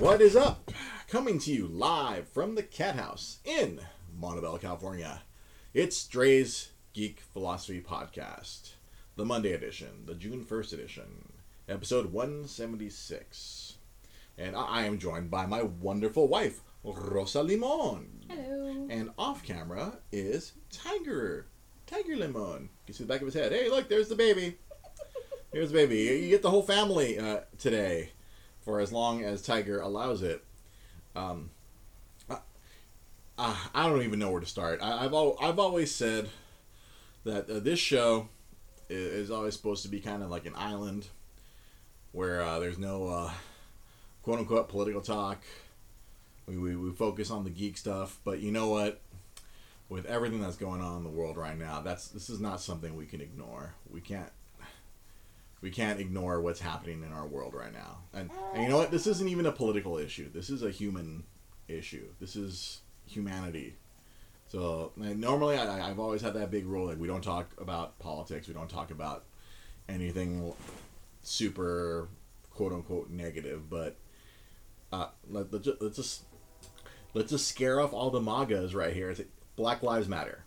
What is up? Coming to you live from the Cat House in Montebello, California. It's Dre's Geek Philosophy Podcast, the Monday edition, the June 1st edition, episode 176. And I I am joined by my wonderful wife, Rosa Limon. Hello. And off camera is Tiger. Tiger Limon. You see the back of his head. Hey, look, there's the baby. Here's the baby. You get the whole family uh, today for as long as Tiger allows it. Um, I, I don't even know where to start. I, I've, al- I've always said that uh, this show is, is always supposed to be kind of like an island where uh, there's no uh, quote unquote political talk. We, we, we focus on the geek stuff, but you know what? With everything that's going on in the world right now, that's this is not something we can ignore. We can't we can't ignore what's happening in our world right now. And, and you know what? This isn't even a political issue. This is a human issue. This is humanity. So normally, I, I've always had that big rule: like we don't talk about politics. We don't talk about anything super quote unquote negative. But uh, let, let's just let's just scare off all the MAGAs right here. Black Lives Matter.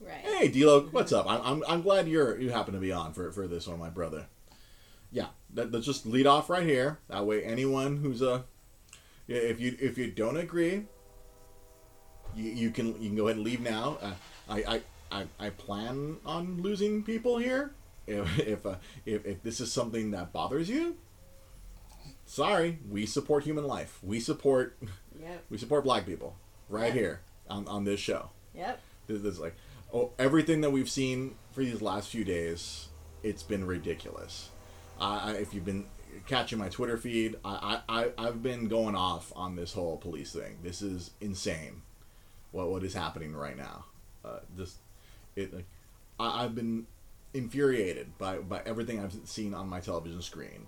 Right. Hey, D'Lo, what's up? I'm, I'm, I'm glad you're you happen to be on for, for this one, my brother. Yeah, let, let's just lead off right here. That way, anyone who's a yeah, if you if you don't agree, you, you can you can go ahead and leave now. Uh, I, I, I I plan on losing people here. If if, uh, if if this is something that bothers you, sorry, we support human life. We support Yep. we support black people right Yeah. here on, on this show. Yep. This is like, oh, everything that we've seen for these last few days, it's been ridiculous. If you've been catching my Twitter feed, I, I, I've been going off on this whole police thing. This is insane. What what is happening right now? Uh, just it like, I, I've been infuriated by, by everything I've seen on my television screen.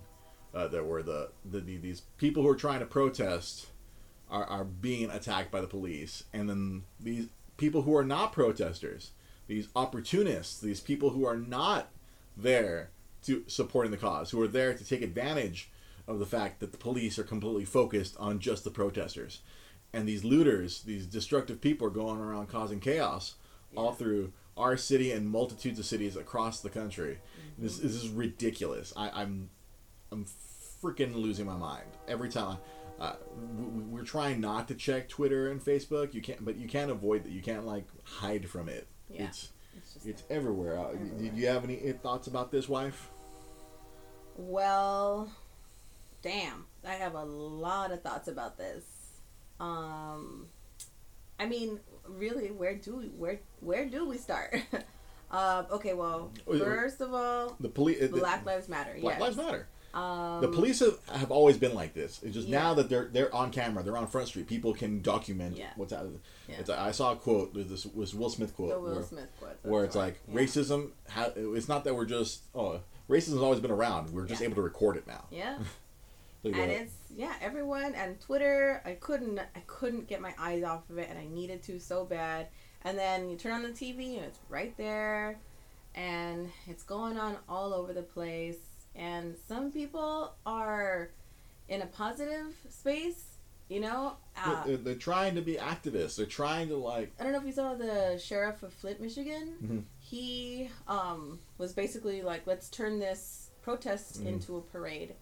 Uh, there were the, the, the these people who are trying to protest are, are being attacked by the police and then these people who are not protesters these opportunists these people who are not there to supporting the cause who are there to take advantage of the fact that the police are completely focused on just the protesters. And these looters these destructive people are going around causing chaos all through our city and multitudes of cities across the country. Mm-hmm. This, this is ridiculous. I, i'm i'm freaking losing my mind every time uh, we, we're trying not to check Twitter and Facebook. You can't, but you can't avoid that. You can't like hide from it. Yeah. It's It's it's everywhere. Uh, do you have any thoughts about this, wife? well, damn. I have a lot of thoughts about this. Um, I mean, really, where do we where where do we start? uh, okay, well, Oh, first of all, The police. Black Lives Matter. Black yes. Lives Matter. Um, The police have, have always been like this. It's just Yeah. now that they're they're on camera, they're on Front Street. People can document Yeah. what's happening. Yeah. I saw a quote. This was Will Smith quote. The Will where, Smith quote. where it's right. like racism. Ha- it's not that we're just oh racism's always been around. We're just able to record it now. Yeah. Like, and it's yeah everyone and twitter i couldn't i couldn't get my eyes off of it and i needed to so bad and then you turn on the tv and it's right there and it's going on all over the place and some people are in a positive space you know uh, they're, they're trying to be activists. They're trying to like i don't know if you saw the sheriff of flint michigan Mhm. he um, was basically like let's turn this protest Mhm. into a parade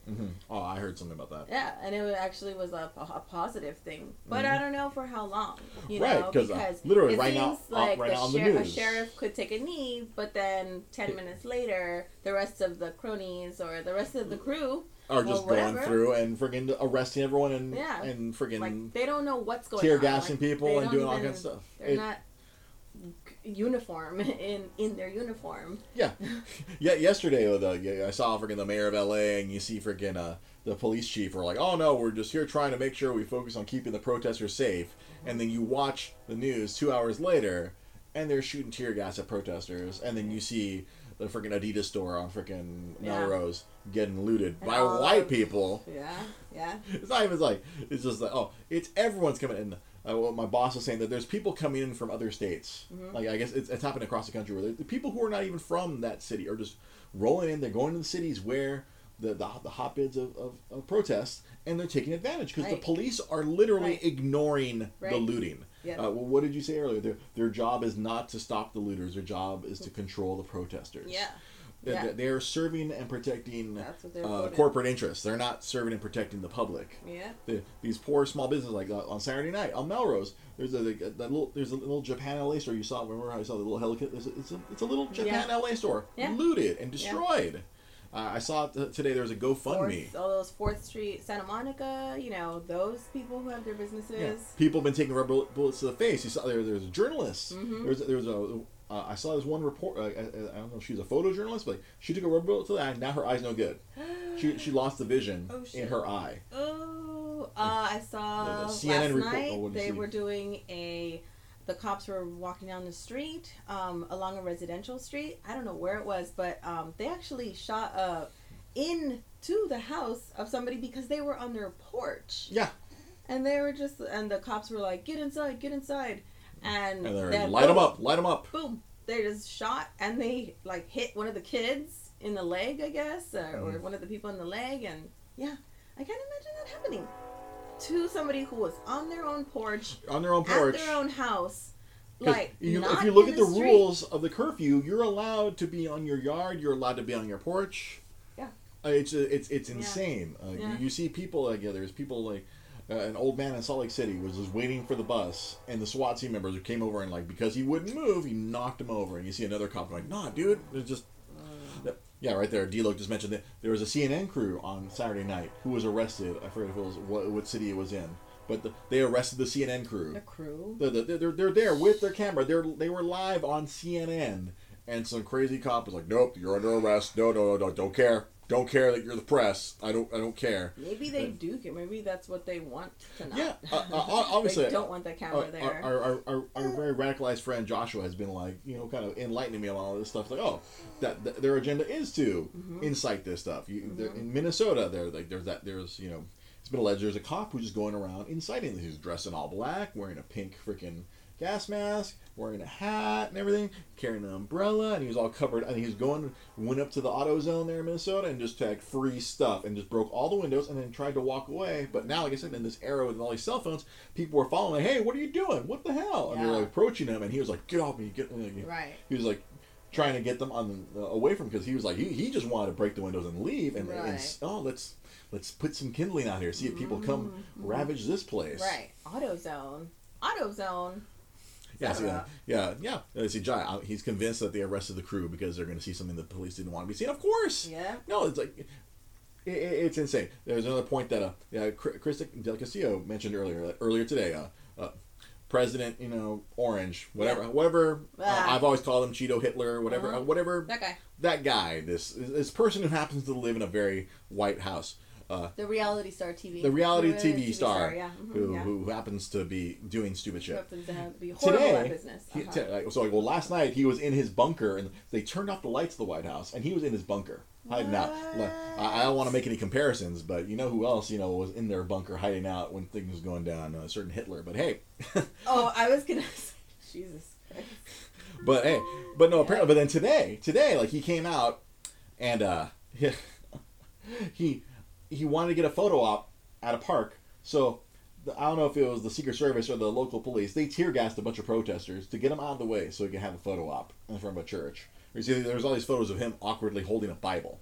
Oh, I heard something about that. Yeah, and it actually was a, a positive thing, but Mhm. I don't know for how long. You Right, know, uh, because literally it right now- uh, like right the now on the sher- a sheriff could take a knee, but then ten minutes later, the rest of the cronies or the rest of the crew, Are just going through and friggin' arresting everyone and Yeah. and friggin' like they don't know what's going tear gassing Like, people and doing all even- kinds of stuff. They're It- not uniform in in their uniform. yeah, yeah. Yesterday, uh, the, I saw friggin' the mayor of LA, and you see friggin' uh, the police chief are like, "Oh no, we're just here trying to make sure we focus on keeping the protesters safe." And then you watch the news two hours later, and they're shooting tear gas at protesters, and then you see the freaking Adidas store on freaking Yeah. Melrose getting looted And by white of- people. Yeah, yeah. It's not even like it's just like oh, it's everyone's coming in. Uh, well, my boss was saying that there's people coming in from other states. Mhm. Like I guess it's, it's happening across the country where the people who are not even from that city are just rolling in. They're going to the cities where the the, the hotbeds of, of, of protests, and they're taking advantage because the police are literally Right. ignoring the looting. Yeah. Uh, well, what did you say earlier? Their their job is not to stop the looters. Their job is to control the protesters. Yeah. They- Yeah. They are serving and protecting they're uh, corporate interests. They're not serving and protecting the public. Yeah. The, these poor small businesses, like uh, on Saturday night on Melrose, there's a, that little there's a little Japan LA store you saw. Remember how I saw the little helicopter? It's a, it's a, it's a little Japan Yeah. LA store Yeah. looted and destroyed. Uh, I saw it t- today. There was a GoFundMe. Fourth, all those Fourth Street, Santa Monica. You know those people who have their businesses. Yeah. People have been taking rubber bullets to the face. You saw there. There's journalists. Mhm. There's there's a. Uh, I saw this one report. Uh, I, I don't know if she's a photojournalist, but she took a rubber bullet to the eye. Now her eye's no good. She she lost the vision Oh, in her eye. Oh, uh, I saw The- the last report- night oh, what did you they were doing a. The cops were walking down the street um, along a residential street. I don't know where it was, but um, they actually shot uh, into the house of somebody because they were on their porch. Yeah. And they were just, and the cops were like, "Get inside, get inside," and, And they're then light them up, light them up. boom they just shot and they like hit one of the kids in the leg i guess or, or Mhm. one of the people in the leg and yeah i can't imagine that happening to somebody who was on their own porch on their own porch. at their own house. like you, if you look at the, street. rules of the curfew, you're allowed to be on your yard. You're allowed to be on your porch. Yeah. Uh, it's uh, it's it's Yeah. insane. Uh, Yeah. you, you see people like yeah, there's people like uh, an old man in Salt Lake City was just waiting for the bus, and the SWAT team members who came over and like because he wouldn't move, he knocked him over. And you see another cop like, nah, dude, it's just. Yeah, right there. D-Lo just mentioned that there was a CNN crew on Saturday night who was arrested. I forget if it was what, what city it was in, but the, they arrested the CNN crew. the crew They're, they're, they're, they're there with their camera. They're they were live on CNN, and some crazy cop was like, "Nope, you're under arrest. No, no, no, no, don't care. Don't care that you're the press. I don't, I don't care." maybe they do get maybe that's what they want to not Yeah, uh, uh, obviously, they don't want the camera uh, there Our, our, our, our very radicalized friend Joshua has been like, you know, kind of enlightening me on all this stuff. Like, oh, that, that their agenda is to Mhm. incite this stuff. You, Mhm. In Minnesota, there, like, there's that, there's, you know, it's been alleged there's a cop who's just going around inciting. He's dressed in all black, wearing a pink freaking gas mask, wearing a hat and everything, carrying an umbrella, and he was all covered. And he was going, went up to the AutoZone there in Minnesota and just tagged free stuff and just broke all the windows and then tried to walk away. But now, like I said, in this era with all these cell phones, people were following, like, hey, what are you doing? What the hell? And they were like, approaching him, and he was like, get off me, get like, right He was like, trying to get them on uh, away from because he was like he, he just wanted to break the windows and leave and, and oh let's let's put some kindling out here see if people come Mhm. ravage this place right AutoZone AutoZone yeah see, uh, yeah. Yeah uh, see Jai, uh, he's convinced that they arrested the crew because they're going to see something the police didn't want to be seen. Of course! Yeah. No it's like it, it- it's insane. There's another point that uh yeah Chris del Castillo mentioned earlier uh, earlier today uh, uh President, you know, Orange, whatever, whatever. Uh, Ah. I've always called him Cheeto Hitler, whatever, Uh-huh. uh, whatever. That guy. That guy, this this person who happens to live in a very white house, uh, the reality star TV the reality Uh, TV, star, yeah mhm, who, yeah. who happens to be doing stupid Who shit. happens to have- be horrible Today, at business. Uh-huh. t- like, so like, well, last night he was in his bunker, and they turned off the lights of the White House, and he was in his bunker hiding out. I, I don't want to make any comparisons, but you know who else you know was in their bunker hiding out when things was going down? A certain Hitler. But hey, oh, I was gonna say, Jesus Christ. But hey, but no, apparently, but then today, today, like he came out and uh, he he wanted to get a photo op at a park. So the, I don't know if it was the Secret Service or the local police. They tear gassed a bunch of protesters to get him out of the way so he could have a photo op in front of a church. You see, there's all these photos of him awkwardly holding a Bible.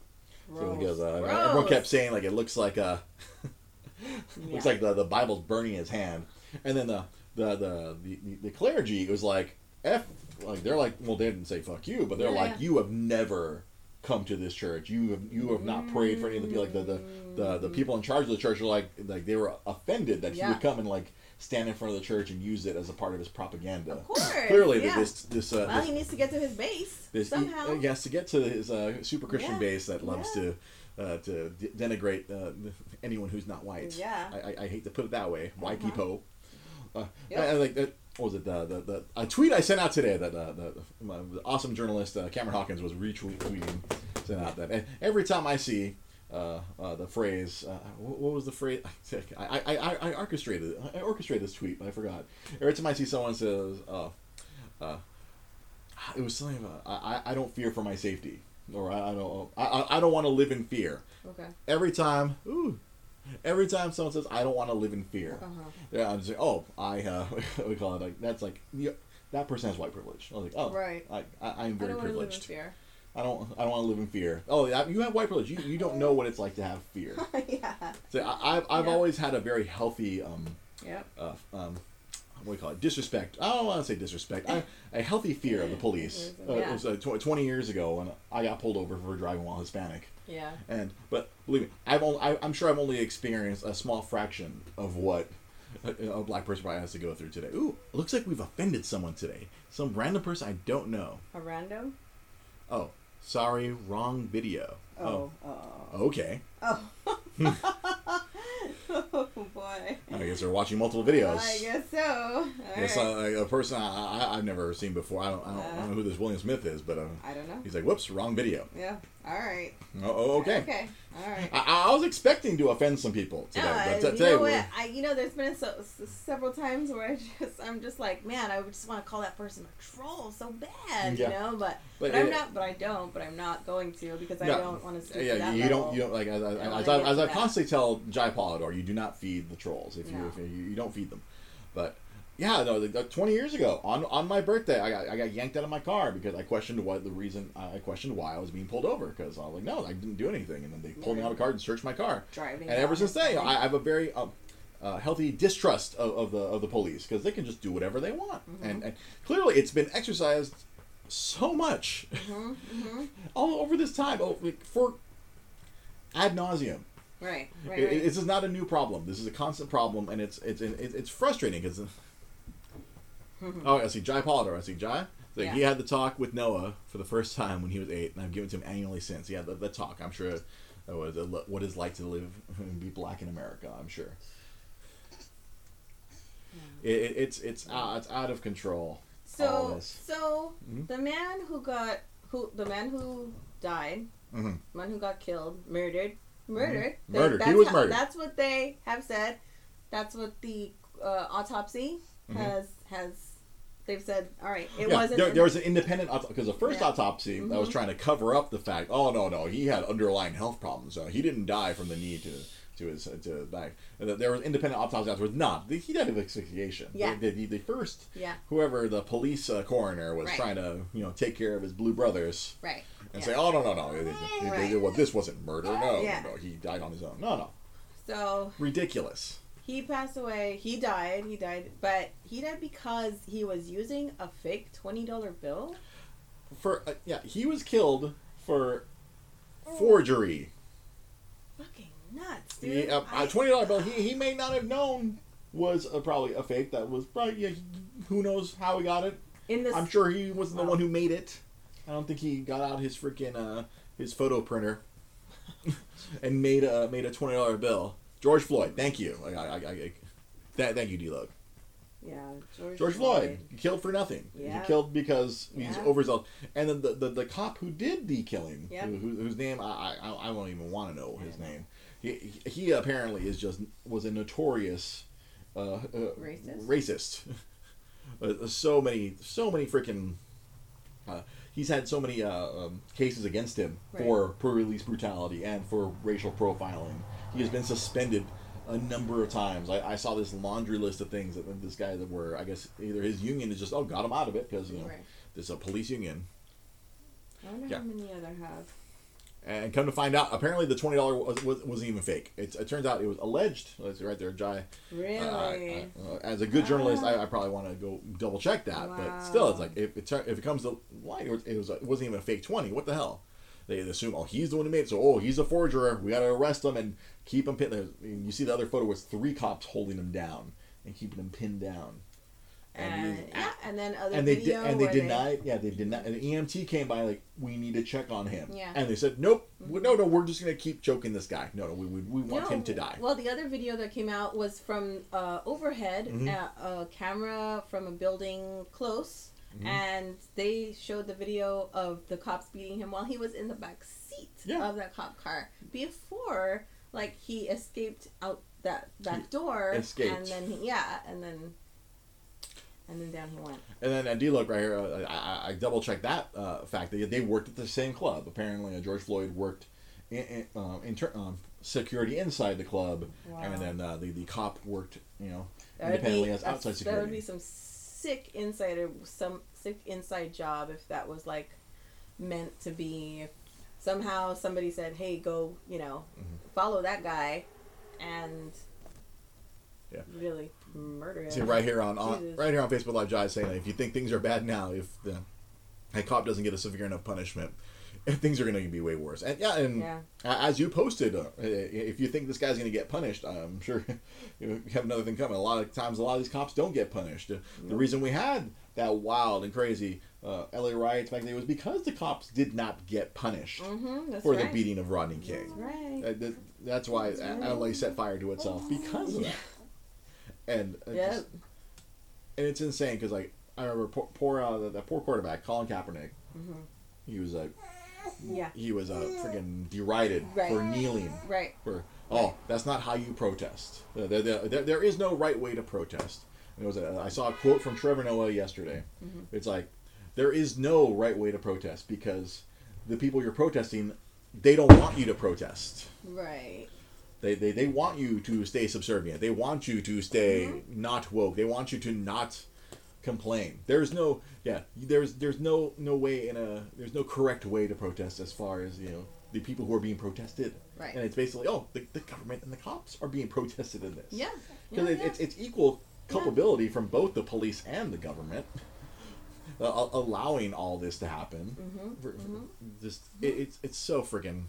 So because uh, everyone kept saying like it looks like uh looks Yeah. like the, the Bible's burning his hand, and then the the the the, the clergy was like f like they're like well they didn't say fuck you but they're Yeah, like you have never come to this church you have you have not prayed for any of the people like the the, the, the people in charge of the church are like like they were offended that he would come and like stand in front of the church and use it as a part of his propaganda. Of course. Clearly, yeah. this this uh, well, this, he needs to get to his base this somehow. he, has to get to his uh, super Christian Yeah. base that loves Yeah. to uh, to de- denigrate uh, anyone who's not white. Yeah. I, I, I hate to put it that way. White Uh-huh. people. Uh, Yep. I, I like that. What was it? The, the, the a tweet I sent out today that uh, the, my, the awesome journalist uh, Cameron Hawkins was retweeting sent out that and every time I see uh, uh, the phrase uh, what, what was the phrase I, I, I, I orchestrated I orchestrated this tweet but I forgot every time I see someone says uh, uh, it was something about I, I I don't fear for my safety or I, I don't I, I- I don't want to live in fear. Okay. Every time, ooh, every time someone says I don't want to live in fear, Uh huh. yeah, I'm just like, oh, I uh, we call it like that's like yeah, that person has white privilege. I was like, oh, Right. I, I I'm I very don't want live in privileged. fear. I don't I don't want to live in fear. Oh, yeah, you have white privilege. You, you don't know what it's like to have fear. yeah. So I, I've I've Yeah. always had a very healthy um Yep. uh, um, what do you call it? Disrespect. I don't want to say disrespect. I, a healthy fear of the police. Uh, Yeah. It was uh, tw- 20 years ago when I got pulled over for driving while Hispanic. Yeah. And but believe me, I've only, I, I'm sure I've only experienced a small fraction of what a, a black person probably has to go through today. Ooh, looks like we've offended someone today. Some random person I don't know. A random. Oh, sorry, wrong video. Oh. Oh. okay. Oh. oh boy. I guess they're watching multiple videos. I guess so. Right. uh, a person I, I, I've never seen before. I don't, I don't, I don't know who this William Smith is, but uh, I don't know. he's like, whoops, wrong video. Yeah. All right. Oh, oh, okay. Okay. All right. I, I was expecting to offend some people today, No, but I- t- you know what? I you know there's been so, s- several times where I just I'm just like man I just want to call that person a troll so bad Yeah. you know but But but, I'm not but I don't but I'm not going to because I don't want to yeah, that you level. don't, you don't like as, as, don't as, wanna I, as I constantly tell Jai Polidor, you do not feed the trolls. If you, No. if you, you don't feed them, but yeah, no, the, the, 20 years ago on on my birthday, I got I got yanked out of my car because I questioned what the reason I questioned why I was being pulled over because I was like, no, I didn't do anything, and then they pulled me out of the car and searched my car. driving and ever since then, you know, I, I have a very um, uh, healthy distrust of, of the of the police because they can just do whatever they want, Mm-hmm. and, and clearly it's been exercised so much Mhm, mhm. all over this time oh, like, for ad nauseum. Right right, It- right. this is not a new problem. This is a constant problem, and it's it's it's, it's frustrating because. oh, I see Jai Polidor. I see Jai. So Yeah. He had the talk with Noah for the first time when he was eight, and I've given it to him annually since. He had the, the talk. I'm sure that was a, what it's like to live and be black in America. I'm sure. It, it, it's it's out, it's out of control. so so Mhm. the man who got who the man who died Mhm. the man who got killed murdered murdered They- Murdered. He that's was how- murdered. that's what they have said that's what the uh, autopsy Mhm. has has they've said all right it yeah, wasn't there, there was an independent autopsy because the first Yeah. autopsy that was Mhm. trying to cover up the fact. Oh no, no, he had underlying health problems. Uh, he didn't die from the need to to his to his back. And that there was independent autopsy afterwards. Not he died of asphyxiation. Yeah. The, the, the first yeah whoever the police uh, coroner was Right. trying to you know take care of his blue brothers right and yeah. say, oh no no no, they, Right. they- well this wasn't murder. No, Yeah. no, he died on his own. No no, so ridiculous. he passed away he died he died but he died because he was using a fake $20 bill For uh, yeah, he was killed for forgery. fucking nuts dude He, a, I- a twenty dollar bill. He, he may not have known was uh probably a fake. That was probably yeah. Who knows how he got it? in this I'm sure he wasn't the one who made it. I don't think he got out his freaking uh, his photo printer and made a made a twenty dollar bill. George Floyd, thank you. I, I, I, I, that, thank you, D-Lo. yeah george, George Floyd, killed for nothing. Yeah. He killed because he's Yeah. overzealous. And then the, the, the cop who did the killing, Yep. who, who- whose name I, I, I won't even want to know his know. name. He, he apparently is just was a notorious uh, uh, Racist? Racist. Uh, so many, so many freaking. Uh, he's had so many uh, um, cases against him Right. for police brutality and for racial profiling. He has been suspended a number of times. I, I saw this laundry list of things that this guy that were, I guess, either his union is just oh got him out of it because you know Right. there's a police union. I wonder Yeah. how many other have. And come to find out, apparently the twenty dollar was, was, wasn't even fake. It, it turns out it was alleged. Let's see right there, Jai. Really? Uh, I- uh, as a good journalist, I, I probably want to go double check that. Wow. But still, it's like if it, if it comes to light, it was, it was it wasn't even a fake twenty. What the hell? They assume oh he's the one who made it, so oh he's a forger. We got to arrest him and keep him pinned. You see the other photo was three cops holding him down and keeping him pinned down. And, yeah, and then other and they did, video and they denied. Yeah, they denied. And the EMT came by like, we need to check on him. Yeah. And they said, nope, we- no, no, we're just gonna keep choking this guy. No, no, we we, we want No, him to die. Well, the other video that came out was from uh, overhead, Mhm. uh, a camera from a building close, Mhm. and they showed the video of the cops beating him while he was in the back seat Yeah. of that cop car before, like he escaped out that back door, escaped. and then he, yeah, and then and then down he went. And then and D look right here. Uh, I, I double checked that uh, fact that they worked at the same club. Apparently, uh, George Floyd worked in, in, um, inter- um, security inside the club, Wow. and then uh, the the cop worked you know That independently be as outside security. That would be some sick insider, some sick inside job if that was like meant to be. If somehow somebody said, "Hey, go," you know, Mhm. follow that guy, and Yeah. really murder. See right here on, on right here on Facebook Live, Jai saying that if you think things are bad now, if the a cop doesn't get a severe enough punishment, things are going to be way worse. And yeah, and Yeah. as you posted, uh, if you think this guy's going to get punished, I'm sure you have another thing coming. A lot of times, a lot of these cops don't get punished. The reason we had that wild and crazy uh, LA riots back then was because the cops did not get punished Mm-hmm. For right. the beating of Rodney King. That's right. Uh, th- That's why That's right. LA set fire to itself because of that. And uh, Yeah. just- and it's insane because like I remember poor, poor uh, that, poor quarterback Colin Kaepernick. Mhm. He was uh, Yeah. he was uh, freaking derided Right. for kneeling. Right. For oh, that's not how you protest. Uh, There, there, there, there is no right way to protest. And it was a, I saw a quote from Trevor Noah yesterday. Mhm. It's like there is no right way to protest because the people you're protesting they don't want you to protest. Right. They, they, they want you to stay subservient. They want you to stay Mm-hmm. not woke. They want you to not complain. There's no yeah. There's there's no no way in a there's no correct way to protest as far as you know the people who are being protested. Right. And it's basically oh the, the government and the cops are being protested in this. Yeah. Because Yeah, it, yeah. it's it's equal culpability from both the police and the government. Uh, allowing all this to happen, Mhm, For- for- mhm. just it, it's it's so freaking.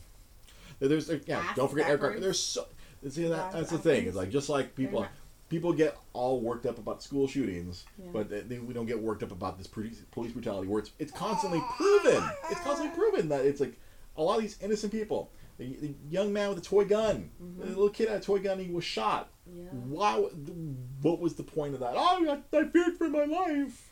There's there- yeah. Ass don't forget aircraft. There's so see that that's the thing. It's like just like people people get all worked up about school shootings, Yeah. but they, they- we don't get worked up about this police police brutality where it's it's constantly proven. It's constantly proven that it's like a lot of these innocent people. The, the young man with a toy gun, Mhm. the little kid had a toy gun, he was shot. Yeah. Why? What was the point of that? Oh, I, I feared for my life.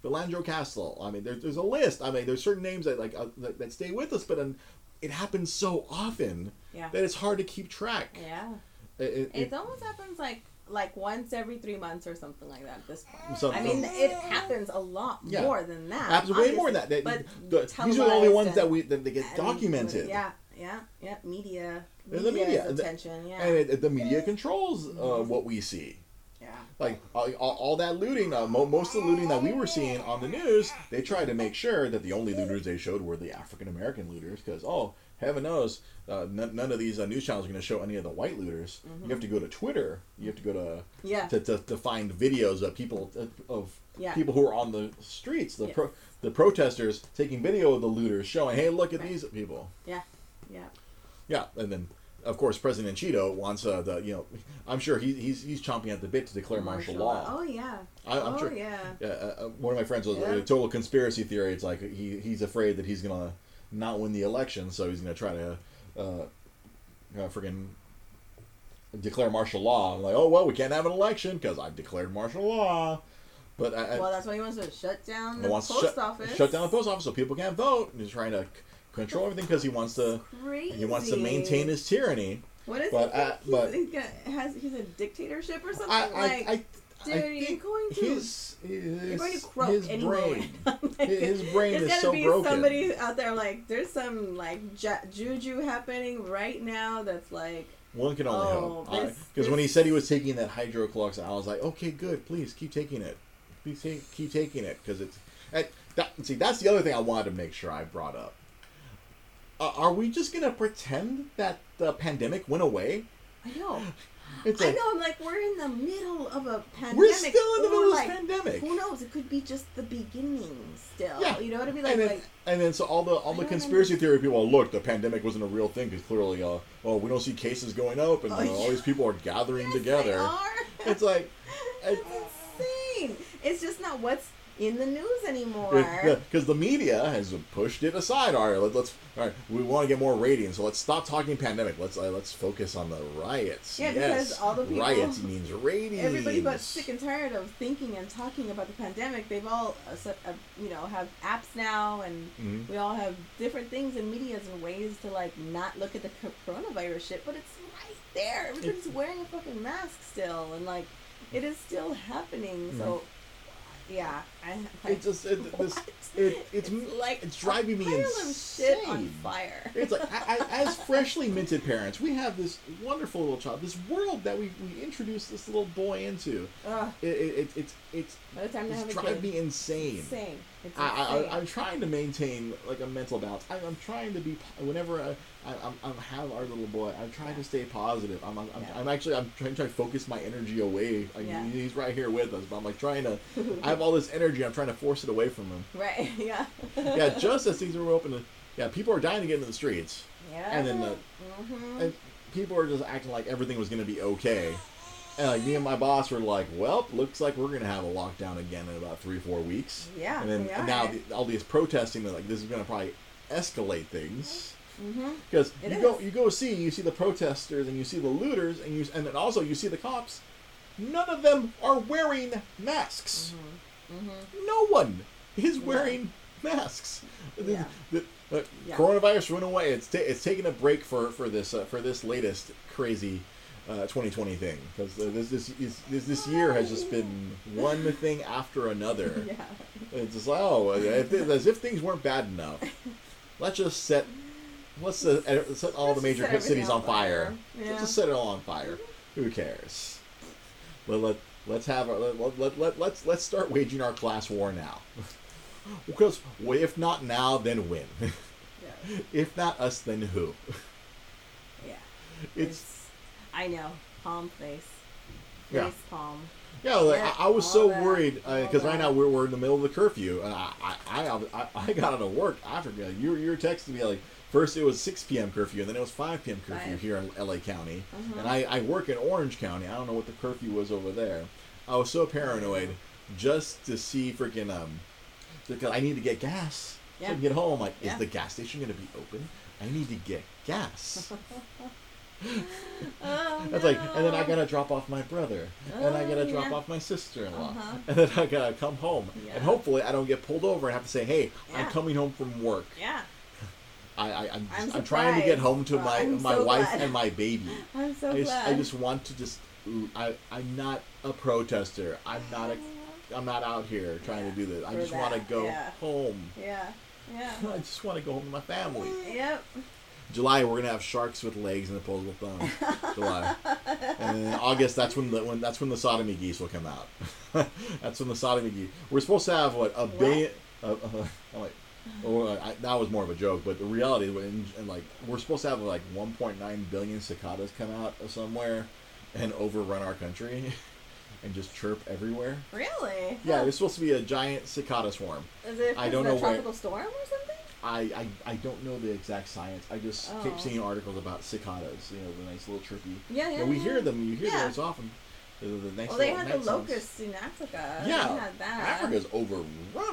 The Castle. I mean, there's there's a list. I mean, there's certain names that like uh, that, that stay with us, but um, it happens so often Yeah. that it's hard to keep track. Yeah. It, it, It almost happens like like once every three months or something like that at this point. So- I mean, it happens a lot Yeah. more than that. happens way more than that. obviously, but the- these are the only ones that we that they get and- documented. Yeah, yeah, yeah. Media. There's the media. is The- attention. Yeah. And it, the media controls uh, what we see. Yeah. Like all, all, all that looting, uh, mo- most of the looting that we were seeing on the news, they tried to make sure that the only looters they showed were the African American looters, because oh, heaven knows, uh, none, none of these uh, news channels are going to show any of the white looters. You have to go to Twitter. You have to go to Mm-hmm. Yeah. to, to, to find videos of people of Yeah. people who are on the streets, the Yeah. pro, the protesters taking video of the looters, showing, hey, look at Right. these people. Yeah, yeah. Yeah, and then of course President Cheeto wants uh, the you know I'm sure he, he's he's chomping at the bit to declare martial, law. Oh yeah. I, I'm oh sure. yeah. Yeah, uh, uh, one of my friends was Yeah. a total conspiracy theory. It's like he he's afraid that he's gonna not win the election, so he's gonna try to uh, uh friggin' declare martial law. I'm like, oh well, we can't have an election because I've declared martial law. But I, Well, that's why he wants to shut down the post shut, office. shut down the post office so people can't vote. And he's trying to control everything because he wants to Crazy. he wants to maintain his tyranny. What is but, he? uh, he's, but- he's gonna has he's a dictatorship or something I I, like. I, dude, I you're think going to his his, you're going to croak his any brain. moment. his brain There's is gotta so be broken. somebody out there like there's some like ju- juju happening right now that's like One can only Oh, hope. Because when he said he was taking that hydroclox, I was like, okay, good. Please keep taking it. Please take, keep taking it because it's. And that, see, that's the other thing I wanted to make sure I brought up. Uh, are we just gonna pretend that the pandemic went away? I know. It's I like know, I'm like we're in the middle of a pandemic. we're still in the middle of like, this pandemic. Who knows? It could be just the beginning still. Yeah. You know what I mean? Like, and then, like and then so all the all I the conspiracy theory people, oh, look, the pandemic wasn't a real thing because clearly, uh, oh, we don't see cases going up, and Oh, uh, all these people are gathering yes, together. are. It's like, It's insane. It's just not what's in the news anymore. Because the media has pushed it aside. All right, let, let's. All right, we want to get more ratings, so let's stop talking pandemic. Let's uh, let's focus on the riots. Yeah, yes, because all the people- riots means ratings. Everybody but sick and tired of thinking and talking about the pandemic. They've all, uh, uh, you know, have apps now, and Mhm. we all have different things in medias and ways to like not look at the coronavirus shit. But it's right there. Everybody's wearing a fucking mask still, and like it is still happening. So, yeah, I It just it, this it it's, like it's driving me a pile of shit on fire. It's like I, I, as freshly minted parents, we have this wonderful little child, this world that we, we introduced this little boy into. Ugh, It, it, it it's it's it's driving me insane. insane. It's I, insane. I, I'm trying to maintain like a mental balance. I, I'm trying to be whenever I, I I'm, I'm have our little boy. I'm trying to stay positive. I'm I'm, I'm, Yeah. I'm actually I'm trying, to focus my energy away. Like, Yeah. He's right here with us, but I'm like trying to. I have all this energy. I'm trying to force it away from him. right? Yeah. Yeah, just as things were open. Yeah, people are dying to get into the streets, Yeah. and then the hmm and people are just acting like everything was going to be okay. And like me and my boss were like, "Well, looks like we're going to have a lockdown again in about three, four weeks." Yeah. and then and now the, all these protesting, they're like, "This is going to probably escalate things." Hmm Because It you go, you go see, you see the protesters, and you see the looters, and you, and then also you see the cops. None of them are wearing masks. hmm No one is Yeah. wearing masks. The- Yeah. the- the Yeah. Coronavirus went away. It's ta- it's taking a break for for this uh, for this latest crazy. Uh, 2020 thing because uh, this, this is- this this year has just been one thing after another. Yeah. It's just like, oh, if, as if things weren't bad enough. Let's just set, let's uh, uh, set all the major cities on fire. fire. Let's Yeah. just set it all on fire. Who cares? Let, let, let's have our, let, let, let, let, let's let's start waging our class war now. because if not now, then when? Yeah. if not us, then who? Yeah. It's I know. Palm face. Yeah. Palm. Yeah, like, Yeah, I, I was so that, worried because right now we're, we're in the middle of the curfew, and I I, I, I, got out of work after you you you were texting me like first it was 6 p.m. curfew and then it was 5 p.m. curfew Five. here in LA County, Mhm. and I, I work in Orange County. I don't know what the curfew was over there. I was so paranoid just to see freaking um because I need to get gas so I Yeah. can get home. Like, Yeah. is the gas station gonna be open? I need to get gas. Oh, That's like, and then I gotta drop off my brother, and I gotta Oh, drop yeah. off my sister-in-law, Uh-huh. and then I gotta come home, Yeah. and hopefully I don't get pulled over and have to say, "Hey, I'm coming home from work. Yeah. I, I I'm, I'm I'm, trying to get home to my I'm my so wife glad. and my baby. I'm so I just glad. I just want to just I I'm not a protester. I'm not a I'm not out here trying to do this. I just want to go yeah. home. Yeah. Yeah. I just want to go home to my family. Yep. July we're gonna have sharks with legs and opposable thumbs. July, and then August that's when the when that's when the sodomy geese will come out. that's when the sodomy geese. We're supposed to have what a billion. Uh, uh, I'm like, oh, I, that was more of a joke, but the reality when and like we're supposed to have like 1.9 billion cicadas come out of somewhere and overrun our country. And just chirp everywhere. Really? Yeah, there's supposed to be a giant cicada swarm. Is it I don't know where- tropical storm or something? I, I, I don't know the exact science. I just Oh. keep seeing articles about cicadas. You know, the nice little chirpy. Yeah, yeah. Yeah, we yeah. hear them. You hear Yeah. those often. The, the nice Well, they had the locusts in Africa. Yeah, They had that. Africa's overrun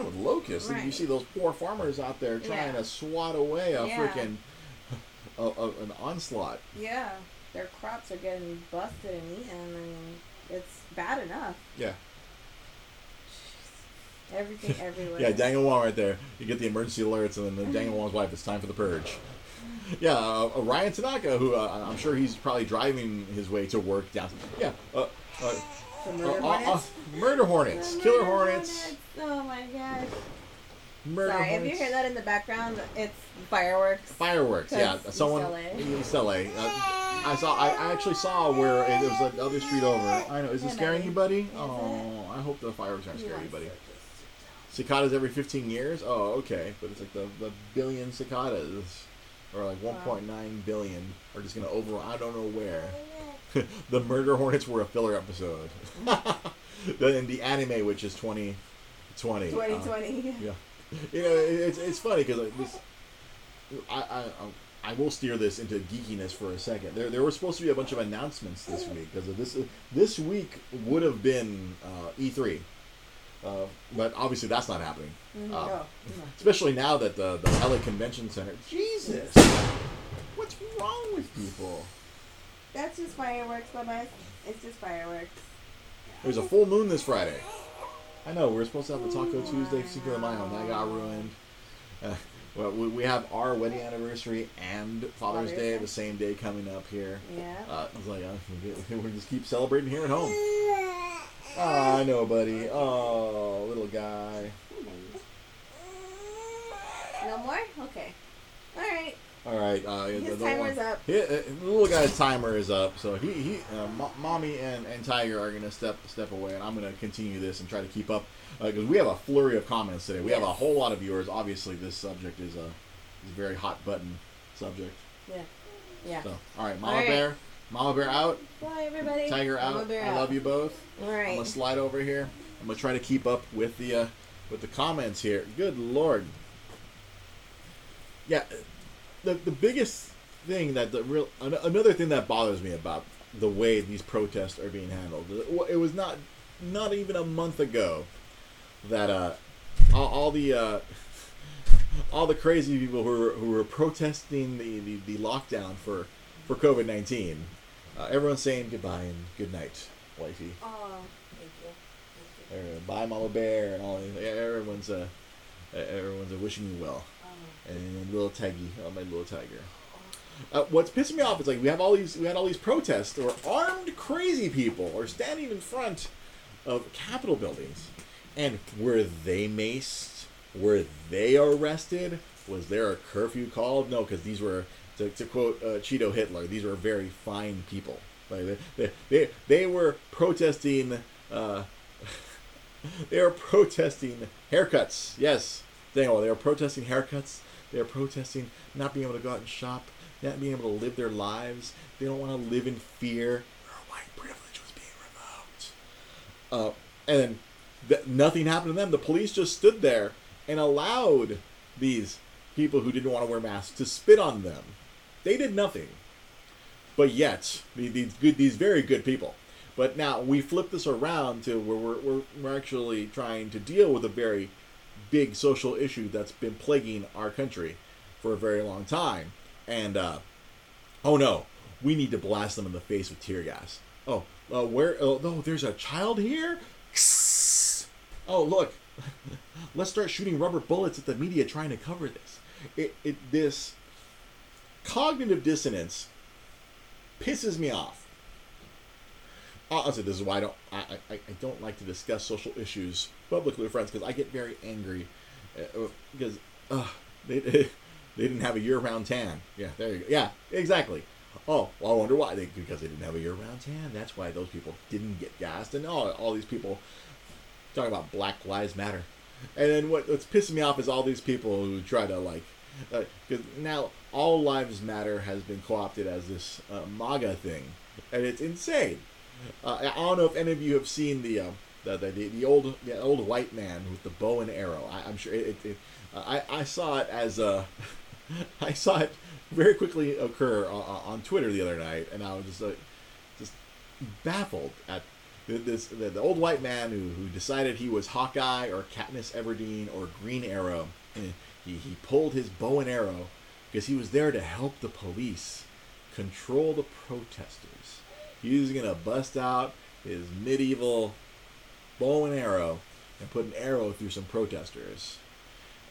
with locusts, and you see those poor farmers out there trying Yeah. to swat away a Yeah. freaking a, a, an onslaught. Yeah, their crops are getting busted and eaten, and it's bad enough. Yeah, Everything everywhere. yeah, Daniel Wong right there. You get the emergency alerts, and then the Daniel Wong's wife. It's time for the purge. Yeah, uh, uh, Ryan Tanaka, who uh, I'm sure he's probably driving his way to work down. Yeah, uh, uh, murder uh, hornets. uh, murder hornets, The killer murder hornets, Oh my god. murder Sorry, hornets. if you hear that in the background, it's fireworks. Fireworks, yeah. East Someone in East LA. Uh, I saw. I, I actually saw where it, was like the other street over. I know. Is it Yeah, scaring maybe. you, buddy? Oh, I hope the fireworks aren't He scaring you, buddy. Cicadas every 15 years. Oh, okay. But it's like the the billion cicadas, or like 1.9 billion, are just gonna over. I don't know where. the murder hornets were a filler episode. in the anime, which is 2020. uh, yeah, you know, it's it's funny because like this, I, I I will steer this into geekiness for a second. There there were supposed to be a bunch of announcements this week because this this week would have been uh, E3, uh, but obviously that's not happening. Mhm, Uh, no, no. Especially now that the the LA Convention Center. Jesus, what's wrong with people? That's just fireworks, Bubba. It's just fireworks. There's a full moon this Friday. I know we were supposed to have the Taco Tuesday Cinco de Mayo, and that got ruined. Uh, well, we, we have our wedding anniversary and Father's Father's Day Day. the same day coming up here. Yeah. Uh, it's like uh, we, we just keep celebrating here at home. Ah, I know, buddy. Oh, little guy. No more? Okay. All right. All right. Uh, His the, timer's one- up. He, uh, the little guy's timer is up, so he, he uh, Mo- mommy and, and Tiger are gonna step step away, and I'm gonna continue this and try to keep up because we have a flurry of comments today. We have a whole lot of viewers. Obviously, this subject is a is a very hot button subject. Yeah. Yeah. So, all right, Mama All right. Bear, Mama Bear out, Bye, everybody. Tiger Mama out. Bear I love you both. All I'm gonna slide over here. I'm gonna try to keep up with the uh, with the comments here. Good lord. Yeah, the the biggest thing that the real another thing that bothers me about the way these protests are being handled. It was not not even a month ago that uh all, all the uh all the crazy people who were who were protesting the the, the lockdown for for COVID nineteen. Uh, everyone's saying goodbye and good night, wifey. Oh, thank you. Thank you. Bye, Mama Bear, and all. Everyone's uh, everyone's uh, wishing you well. And little Tiggy, oh my little tiger. Uh, what's pissing me off is like we have all these we had all these protests or armed crazy people are standing in front of Capitol buildings, and were they maced? Were they arrested? Was there a curfew called? No, because these were to, to quote uh, Cheeto Hitler. These were very fine people. Like they they they, they were protesting. Uh, they were protesting haircuts. Yes, they were. They were protesting haircuts. They were protesting not being able to go out and shop, not being able to live their lives. They don't want to live in fear. Their white privilege was being revoked. Uh, and th- nothing happened to them. The police just stood there and allowed these people who didn't want to wear masks to spit on them. They did nothing. But yet, these good, these very good people. But now we flip this around to where we're, we're, we're actually trying to deal with a very big social issue that's been plaguing our country for a very long time. And, uh, oh no, we need to blast them in the face with tear gas. Oh, uh, where? Oh, no, there's a child here? Oh, look. Let's start shooting rubber bullets at the media trying to cover this. It, it, this cognitive dissonance pisses me off. Honestly, this is why I don't I, I, I don't like to discuss social issues publicly with friends because I get very angry uh, because uh, they, they didn't have a year-round tan. Yeah, there you go. Yeah, exactly. Oh, well, I wonder why. They, because they didn't have a year-round tan. That's why those people didn't get gassed. And all, all these people talking about Black Lives Matter. And then what, what's pissing me off is all these people who try to like, because now all lives matter has been co-opted as this uh, MAGA thing, and it's insane. Uh, I don't know if any of you have seen the uh, the, the the old the old white man with the bow and arrow. I, I'm sure it. it, it uh, I I saw it as a, I saw it very quickly occur on, on Twitter the other night, and I was just like, just baffled at this the, the old white man who, who decided he was Hawkeye or Katniss Everdeen or Green Arrow. He, he pulled his bow and arrow because he was there to help the police control the protesters. He was gonna bust out his medieval bow and arrow and put an arrow through some protesters.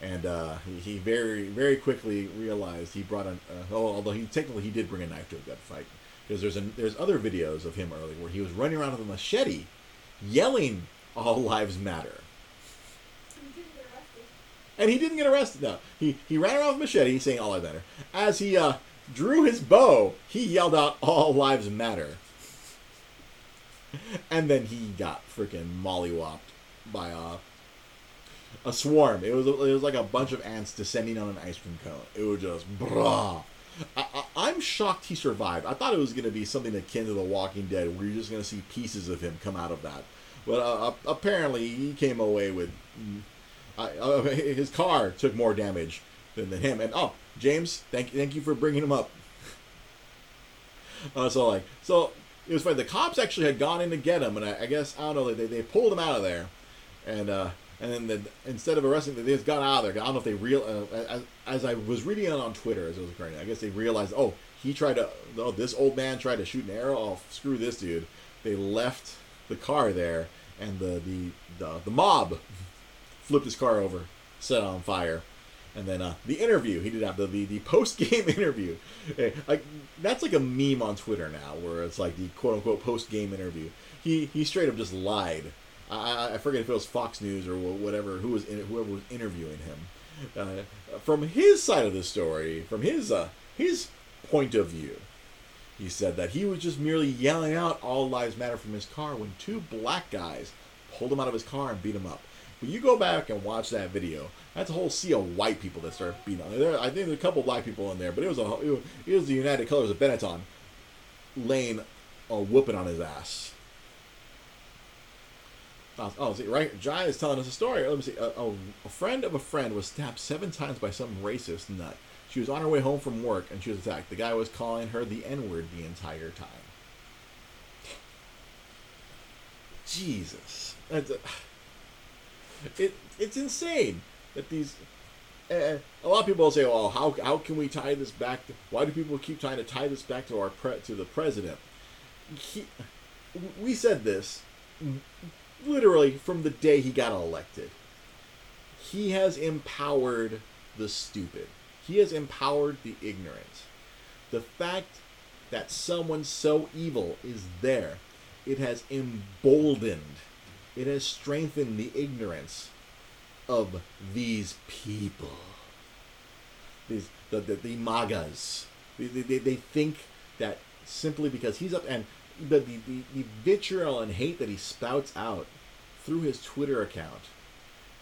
And uh, he, he very very quickly realized he brought an uh, oh, although he technically he did bring a knife to a gunfight because there's a, there's other videos of him earlier where he was running around with a machete, yelling "All lives matter," and he didn't get arrested. No, he he ran around with a machete saying "All lives matter." As he uh, drew his bow, he yelled out "All lives matter," and then he got freaking mollywopped by a a swarm. It was it was like a bunch of ants descending on an ice cream cone. It was just brah. I, I'm shocked he survived. I thought it was going to be something akin to The Walking Dead, where you're just going to see pieces of him come out of that. But uh, apparently, he came away with. mm, I uh, his car took more damage than, than him. And oh, James, thank thank you for bringing him up. Uh, so like, so it was funny. The cops actually had gone in to get him, and I, I guess I don't know. They, they pulled him out of there, and uh, and then the, instead of arresting, they just got out of there. I don't know if they real uh, as, as I was reading it on Twitter as it was occurring. I guess they realized, oh, he tried to, oh, this old man tried to shoot an arrow. Oh, screw this dude. They left the car there, and the the the, the mob flipped his car over, set on fire, And then uh, the interview, he did have the, the, post game interview. Like that's like a meme on Twitter now, where it's like the quote unquote post game interview. He he straight up just lied. I, I- I forget if it was Fox News or whatever who was in, whoever was interviewing him. Uh, from his side of the story, from his uh, his point of view, he said that he was just merely yelling out "All lives matter" from his car when two black guys pulled him out of his car and beat him up. But you go back and watch that video. That's a whole sea of white people that start beating on. There, I think there's a couple black people in there, but it was a it was, the United Colors of Benetton laying a whooping on his ass. Oh, oh, see, right. Jai is telling us a story. Let me see. A, a, a friend of a friend was stabbed seven times by some racist nut. She was on her way home from work and she was attacked. The guy was calling her the N word the entire time. Jesus, That's a, it it's insane that these. Uh, a lot of people will say, "Well, how how can we tie this back? To, why do people keep trying to tie this back to our pre, to the president?" He, we said this literally from the day he got elected. He has empowered the stupid. He has empowered the ignorant. The fact that someone so evil is there, it has emboldened, it has strengthened the ignorance of these people. These the the, the magas. They, they, they think that simply because he's up and the, the, the, the vitriol and hate that he spouts out through his Twitter account,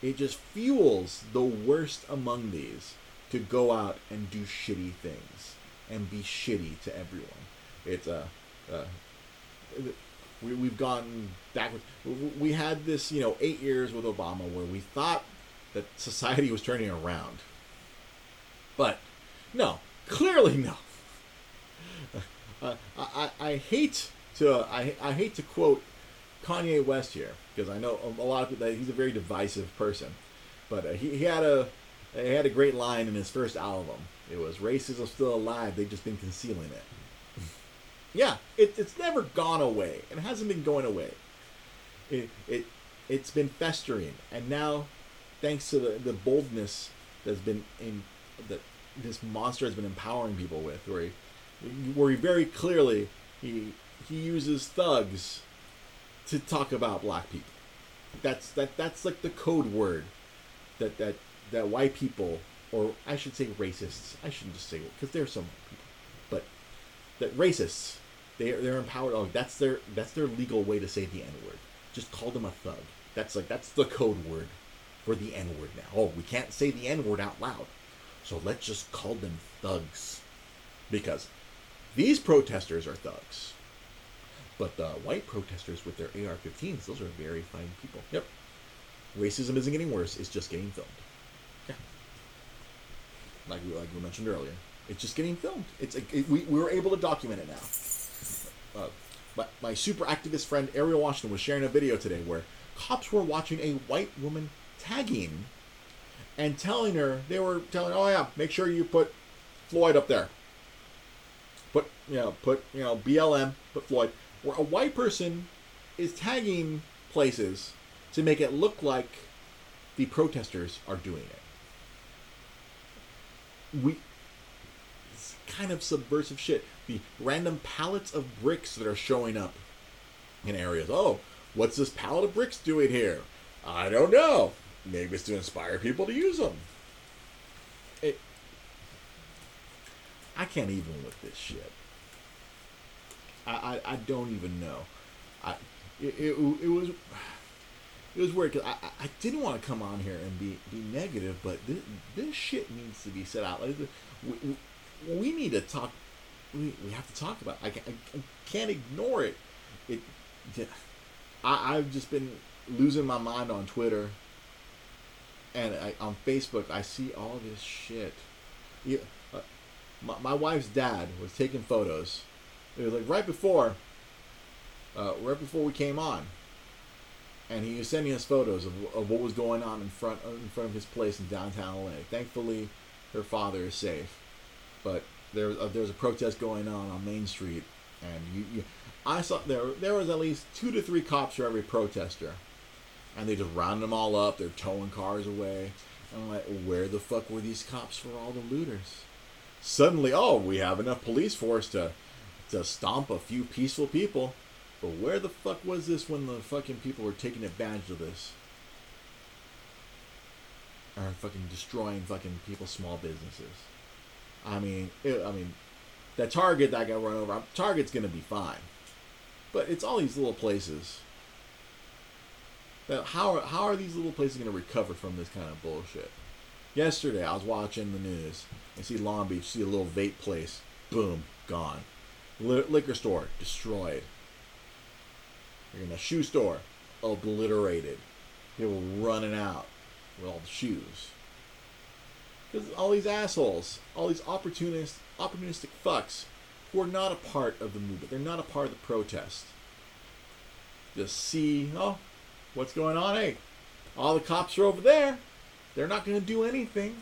it just fuels the worst among these to go out and do shitty things and be shitty to everyone. It's uh, uh we, we've gone backwards. We had this, you know, eight years with Obama where we thought that society was turning around. But no, clearly no. Uh, I, I, I hate to I, I hate to quote Kanye West here because I know a lot of people that he's a very divisive person, but uh, he, he had a he had a great line in his first album. It was "Racism still alive. They've just been concealing it." yeah, it, it's never gone away. It hasn't been going away. It it it's been festering, and now, thanks to the, the boldness that's been in that this monster has been empowering people with, where he where he very clearly he he uses thugs to talk about black people. That's that that's like the code word that that that white people or I should say racists. I shouldn't just say because there's some people, but that racists they they're empowered. Oh, that's their that's their legal way to say the N word. Just call them a thug. That's like that's the code word for the N word now. Oh, we can't say the N word out loud, so let's just call them thugs because these protesters are thugs. But the white protesters with their AR 15s, those are very fine people. Yep. Racism isn't getting worse, it's just getting filmed. Yeah. Like we, like we mentioned earlier. It's just getting filmed. It's like, it, we, we were able to document it now. Uh, but my super activist friend Ariel Washington was sharing a video today where cops were watching a white woman tagging and telling her, they were telling, oh yeah, make sure you put Floyd up there put you know put you know BLM put Floyd where a white person is tagging places to make it look like the protesters are doing it. We it's kind of subversive shit. The random pallets of bricks that are showing up in areas. Oh, what's this pallet of bricks doing here? I don't know. Maybe it's to inspire people to use them. It, I can't even with this shit. I, I, I don't even know. I it, it, it was it was weird because I, I didn't want to come on here and be, be negative, but this, this shit needs to be said out. Like, we, we, we need to talk. We, we have to talk about. It. I, can't, I can't ignore it. It. I I've just been losing my mind on Twitter and I, on Facebook. I see all this shit. Yeah, uh, my, my wife's dad was taking photos. It was like right before, uh, right before we came on, and he was sending us photos of, of what was going on in front in front of his place in downtown LA. Thankfully, her father is safe, but there uh, was a protest going on on Main Street, and you, you I saw there there was at least two to three cops for every protester, and they just round them all up. They're towing cars away, And I'm like, where the fuck were these cops for all the looters? Suddenly, oh, we have enough police force to to stomp a few peaceful people. But where the fuck was this when the fucking people were taking advantage of this? Or fucking destroying fucking people's small businesses. I mean, it, I mean, that Target that got run over, Target's gonna be fine. But it's all these little places. How are, how are these little places gonna recover from this kind of bullshit? Yesterday, I was watching the news. and see Long Beach, see a little vape place, boom, gone. Li- liquor store destroyed. You're in a shoe store, obliterated. People running out with all the shoes. Because all these assholes, all these opportunist, opportunistic fucks, who are not a part of the movement, they're not a part of the protest. Just see, oh, what's going on? Hey, all the cops are over there. They're not going to do anything.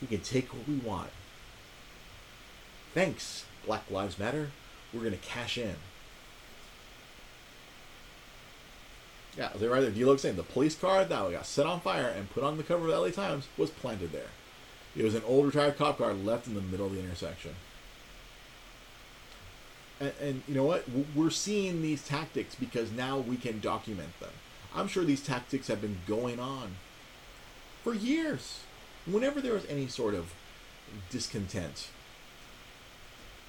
We can take what we want. Thanks, Black Lives Matter. We're going to cash in. Yeah, they're right there. D-Lo saying the police car that we got set on fire and put on the cover of the LA Times was planted there. It was an old retired cop car left in the middle of the intersection. And, and you know what? We're seeing these tactics because now we can document them. I'm sure these tactics have been going on for years. Whenever there was any sort of discontent.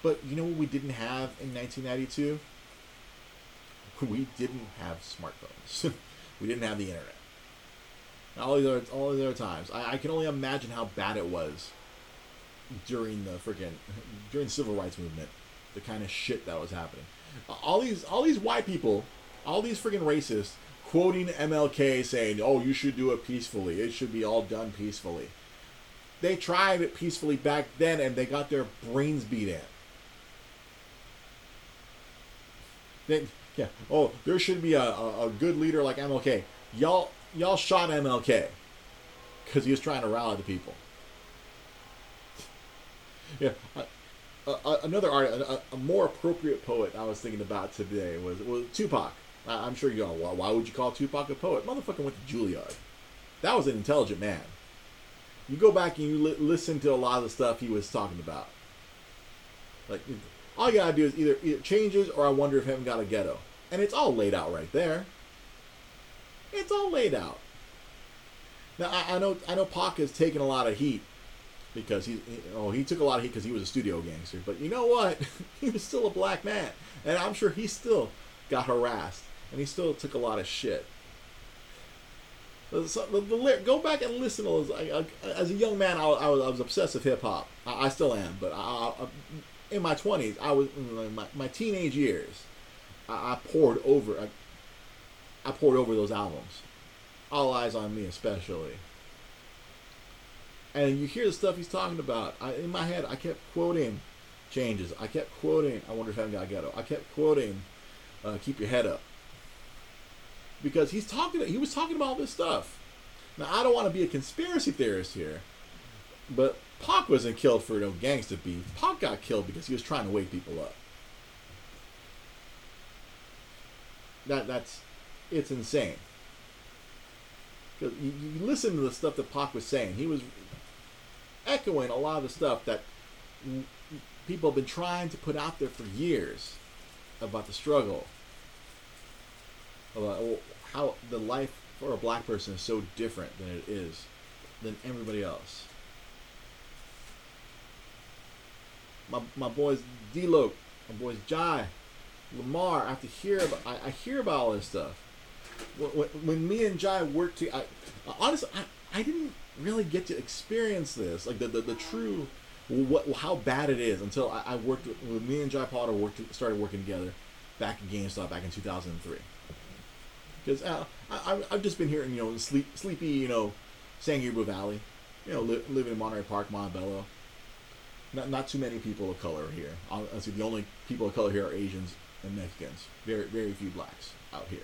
But you know what we didn't have in 1992? we didn't have smartphones. we didn't have the internet. All these other, all these other times, I, I can only imagine how bad it was during the freaking during the civil rights movement, the kind of shit that was happening. All these all these white people, all these freaking racists quoting MLK saying, "Oh, you should do it peacefully. It should be all done peacefully." They tried it peacefully back then, and they got their brains beat in. They, yeah. Oh, there should be a, a, a good leader like MLK. Y'all y'all shot MLK because he was trying to rally the people. Yeah. Another art, a, a, more appropriate poet I was thinking about today was was Tupac. I, am sure you know why, why would you call Tupac a poet? Motherfucker went to Juilliard. That was an intelligent man. You go back and you li- listen to a lot of the stuff he was talking about. Like all you gotta do is either it changes or I wonder if heaven got a ghetto, and it's all laid out right there. It's all laid out. Now I, I know I know Pac has taken a lot of heat because he, oh he took a lot of heat because he was a studio gangster, but you know what? he was still a black man, and I'm sure he still got harassed, and he still took a lot of shit. So, the, the, go back and listen to those. as a young man, I, I, was, I was obsessed with hip hop. I, I, still am, but I, in my twenties, I was in my, my teenage years. I, I poured over. I, I poured over those albums. All Eyez on Me, especially. And you hear the stuff he's talking about. I, in my head, I kept quoting changes. I kept quoting. I wonder if I've got ghetto. I kept quoting. Uh, keep your head up. Because he's talking. He was talking about all this stuff. Now I don't want to be a conspiracy theorist here, but Pac wasn't killed for no gangster beef. Pac got killed because he was trying to wake people up. That that's it's insane. Because you, you listen to the stuff that Pac was saying, he was echoing a lot of the stuff that people have been trying to put out there for years about the struggle, about how the life for a black person is so different than it is than everybody else. my, my boys D-Lo, my boys Jai, Lamar. I have to hear about. I, I hear about all this stuff. When, when, me and Jai worked together, honestly, I, I didn't really get to experience this, like the the, the true, what how bad it is until I, I worked with, me and Jai Potter worked started working together back at GameStop back in 2003. Because uh, I, I've just been here in you know sleep, sleepy you know San Gabriel Valley, you know li- living in Monterey Park, Montebello not, not too many people of color here. Honestly, the only people of color here are Asians and Mexicans. Very very few blacks out here.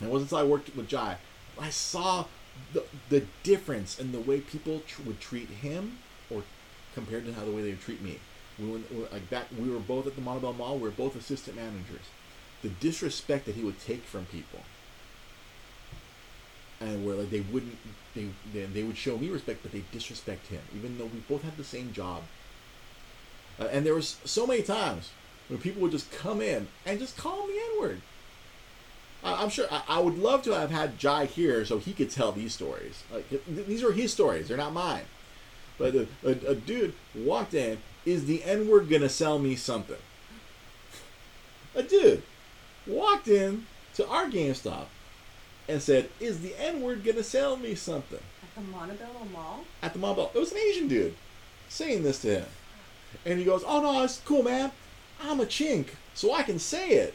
And it wasn't until I worked with Jai, I saw the the difference in the way people tr- would treat him, or compared to how the way they would treat me. We went, like back, we were both at the Montebello Mall. We were both assistant managers. The disrespect that he would take from people. and where like they wouldn't they they, they would show me respect, but they disrespect him, even though we both had the same job. Uh, and there was so many times when people would just come in and just call me N word. I'm sure I, I would love to have had Jai here so he could tell these stories. Like th- these are his stories; they're not mine. But a, a, a dude walked in. Is the N word gonna sell me something? A dude walked in to our GameStop and said, "Is the N word gonna sell me something?" At the Montebello Mall? At the Montebello, it was an Asian dude saying this to him, and he goes, "Oh no, it's cool, man. I'm a chink, so I can say it."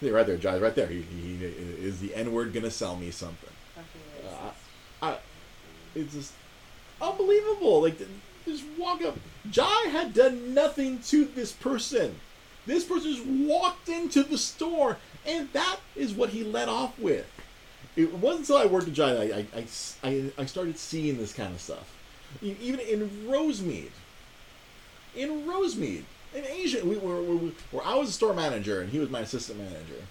Yeah, right there, Jai, right there. He, he, he- is the N word gonna sell me something? Uh. I, it's just unbelievable. Like, just walk up. Jai had done nothing to this person. This person just walked into the store, and that is what he let off with. It wasn't until I worked at Jai that I, I, I I- started seeing this kind of stuff. Even in Rosemead. In Rosemead. In Asia, we were, we, where I was a store manager and he was my assistant manager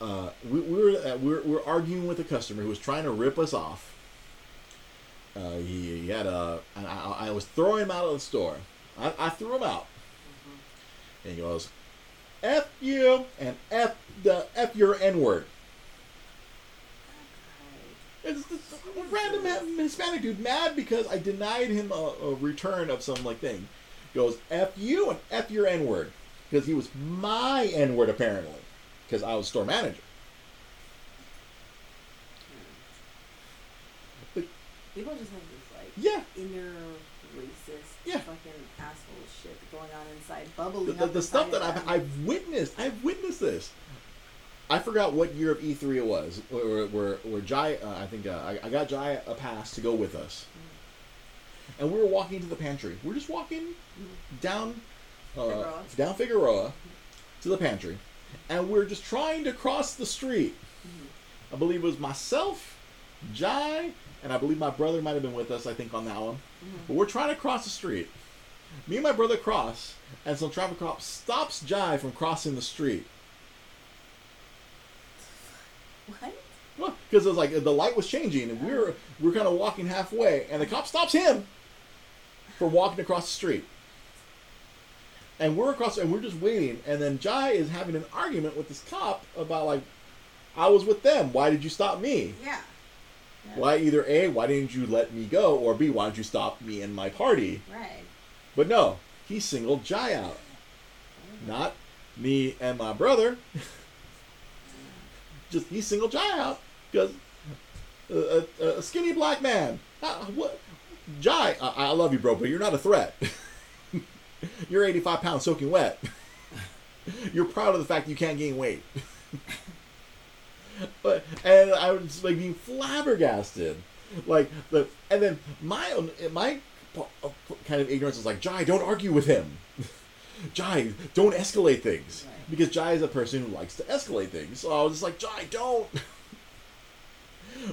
uh, we, we were uh, we were, we were arguing with a customer who was trying to rip us off. Uh, he, he had a, and I, I was throwing him out of the store. I, I threw him out, and he goes, "F you and f the f your n word." It's this random Hispanic dude mad because I denied him a, a return of some like thing. Goes f you and f your n word because he was my n word apparently because I was store manager. People just have this like Yeah, inner racist Yeah. fucking asshole shit going on inside, the, bubbling the, up the stuff that I've. I've witnessed, I've witnessed this. I forgot what year of E3 it was, where, where, where Jai, uh, I think uh, I, I got Jai a pass to go with us. And we were walking to the pantry. We're just walking down, uh, Figueroa. down Figueroa to the pantry. And we're just trying to cross the street. I believe it was myself, Jai, and I believe my brother might have been with us, I think, on that one. But we're trying to cross the street. Me and my brother cross, and some traffic cop stops Jai from crossing the street. What? Because it was like the light was changing, and we were we were kind of walking halfway, and the cop stops him for walking across the street. And we're across, and we're just waiting, and then Jai is having an argument with this cop about like, I was with them. Why did you stop me? Yeah. Yeah. Why either a why didn't you let me go, or b why didn't you stop me and my party? Right. But no, he singled Jai out, not me and my brother. Just he singled Jai out because a, a, a skinny black man. Uh, what? Jai, I, I love you, bro, but you're not a threat. you're 85 pounds soaking wet. you're proud of the fact you can't gain weight. but and I was like being flabbergasted, like the and then my own my uh, kind of ignorance was like, Jai, don't argue with him. Jai, don't escalate things because Jai is a person who likes to escalate things. So I was just like, Jai, don't.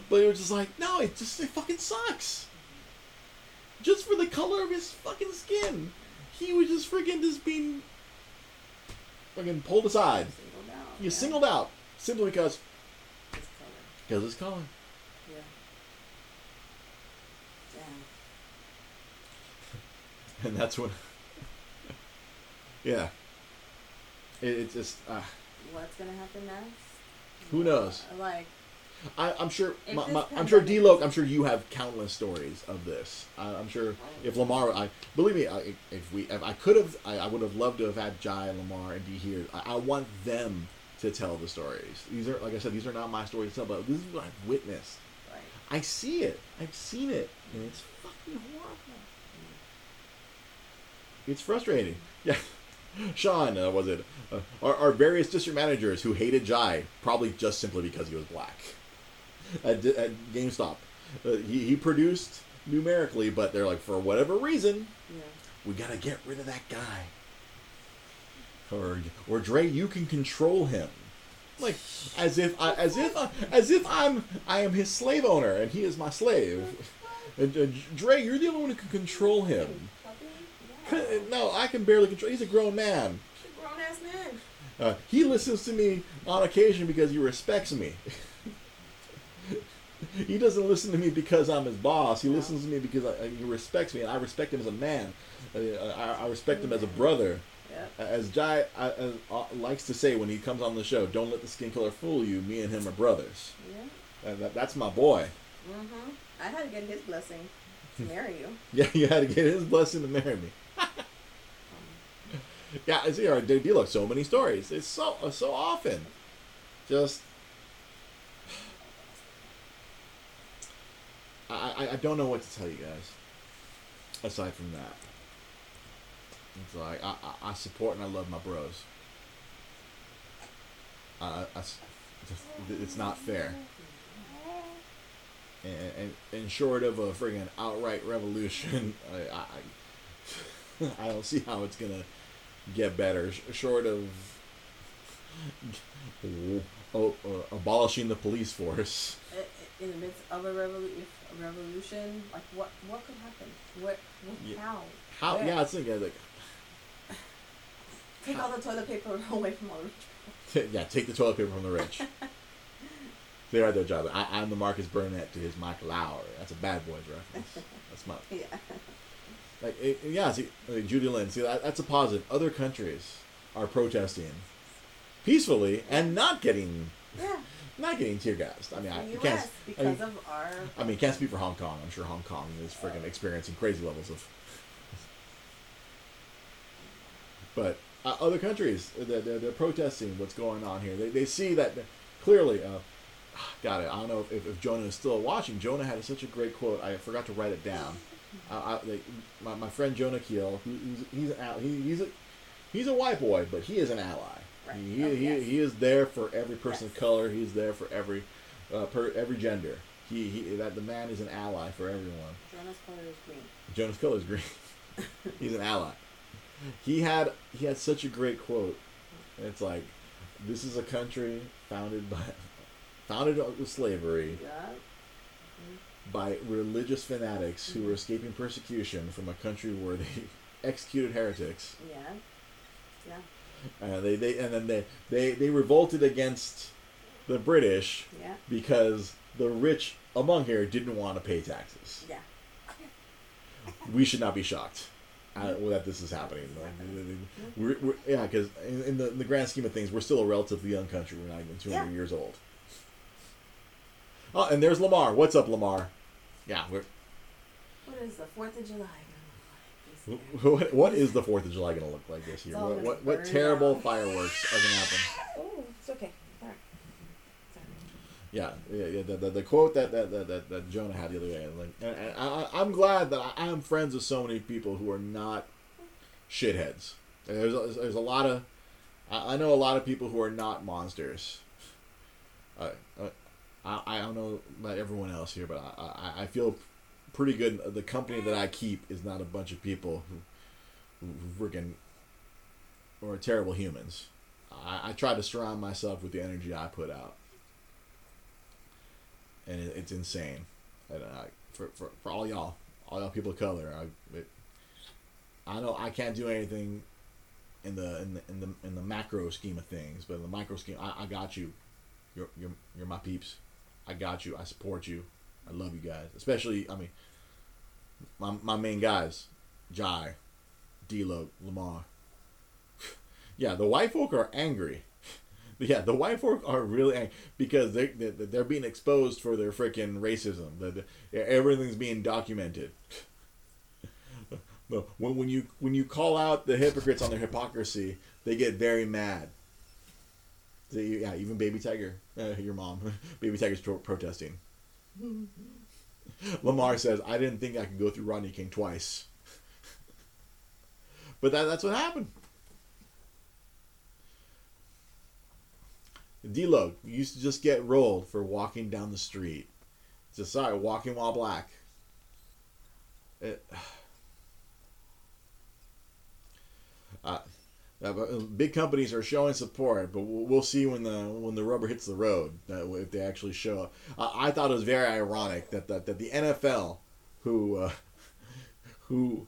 but it was just like, no, it just it fucking sucks. Just for the color of his fucking skin, he was just freaking just being fucking pulled aside. Singled out. He was yeah. singled out simply because because his color. Yeah. Damn. and that's when yeah it, it's just uh, What's gonna happen next? Who knows? Like, I, i'm sure my, my, i'm sure D-Lo i'm sure you have countless stories of this I, i'm sure if lamar i believe me I, if we if i could have I, I would have loved to have had jai lamar and d here I, I want them to tell the stories these are like i said these are not my stories to tell but this is what i've witnessed like, i see it i've seen it and it's fucking horrible It's frustrating. Yeah. Sean, uh, was it? Uh, our, our various district managers who hated Jai, probably just simply because he was black. At, at GameStop. Uh, he, he produced numerically, but they're like, for whatever reason, yeah. we gotta get rid of that guy. Or, or Dre, you can control him. Like, as if, I, as if, I, as if I'm, I am his slave owner and he is my slave. And, uh, Dre, you're the only one who can control him. No, I can barely control. He's a grown man. He's a grown ass man. Uh, he listens to me on occasion because he respects me. he doesn't listen to me because I'm his boss. He listens to me because I, he respects me, and I respect him as a man. Uh, I, I respect him as a brother. Yep. As Jai uh, as, uh, likes to say when he comes on the show, "Don't let the skin color fool you. Me and him are brothers." Yeah. And that, that's my boy. Mm-hmm. I had to get his blessing to marry you. Yeah, you had to get his blessing to marry me. yeah, I see. Our D look so many stories. It's so uh, so often, just. I, I, don't know what to tell you guys. Aside from that, it's like I, I, support and I love my bros. Uh, I it's not fair. And, and, and short of a friggin' outright revolution, I, I, I don't see how it's gonna get better. Short of oh, uh, abolishing the police force. I- I- In the midst of a, revolu- a revolution, like what what could happen? What, what Yeah. how? How? Where? Yeah, it's like, uh, like Take all the toilet paper away from all the rich yeah, take the toilet paper from the rich. they are their job. I, I'm the Marcus Burnett to his Mike Lowrey. That's a Bad Boys reference. That's my. Yeah. like it, yeah. See, like Judy Lynn. See, that, that's a positive. Other countries are protesting peacefully and not getting Yeah. not getting tear gassed. I mean, I you U.S. can't. I because mean, of our. I mean, can't speak for Hong Kong. I'm sure Hong Kong is freaking experiencing crazy levels of. But uh, other countries, they're, they're, they're protesting what's going on here. They, they see that clearly. Uh, got it. I don't know if, if Jonah is still watching. Jonah had such a great quote. I forgot to write it down. Uh, I, like, my, my friend Jonah Keel, who, he's he's an, he's a he's a white boy, but he is an ally. Right. He, Oh, he, yes. he is there for every person of color. He's there for every uh, per every gender. He, he that the man is an ally for everyone. Jonah's color is green. Jonah's Color is green. He's an ally. He had he had such a great quote. It's like, this is a country founded by founded with slavery Yeah. by religious fanatics who were escaping persecution from a country where they executed heretics. Yeah. Yeah. Uh, they, they and then they, they they revolted against the British Yeah. because the rich among here didn't want to pay taxes. Yeah. we should not be shocked uh, that this is happening. Like, we're, we're, yeah, because in, in, the, in the grand scheme of things, we're still a relatively young country. We're not even 200 Yeah. years old. Oh, and there's Lamar. What's up, Lamar? Yeah, we're, What is the Fourth of July gonna look like? this year? What, what is the 4th of July going to look like this year? What, what, what terrible fireworks are going to happen? Oh, it's okay. All right. Yeah, yeah, yeah. The, the, the quote that, that, that, that, Jonah had the other day, like, and, and I, I'm glad that I, I'm friends with so many people who are not shitheads. And There's a, there's a lot of, I, I know a lot of people who are not monsters. Uh, uh, I, I don't know about everyone else here, but I, I, I feel pretty good. The company that I keep is not a bunch of people who, who freaking, or terrible humans. I, I try to surround myself with the energy I put out and it, it's insane. And I, for, for for all y'all, all y'all people of color, I it, I know I can't do anything in the in the in the in the macro scheme of things, but in the micro scheme, I, I got you. You're you're you're my peeps. I got you. I support you. I love you guys, especially I mean, my my main guys, Jai, D-Lo, Lamar. yeah, the white folk are angry. Yeah, the white folk are really angry because they they- they're being exposed for their freaking racism. The, everything's being documented. When when you when you call out the hypocrites on their hypocrisy, they get very mad. So, yeah, even Baby Tiger, uh, your mom, Baby Tiger's pro- protesting. Lamar says, "I didn't think I could go through Rodney King twice." but that, that's what happened. D-Lo used to just get rolled for walking down the street. Just sorry, walking while black. It, uh, uh, big companies are showing support, but we'll, see when the when the rubber hits the road that if they actually show up. Uh, I thought it was very ironic that that, that the NFL, who uh, who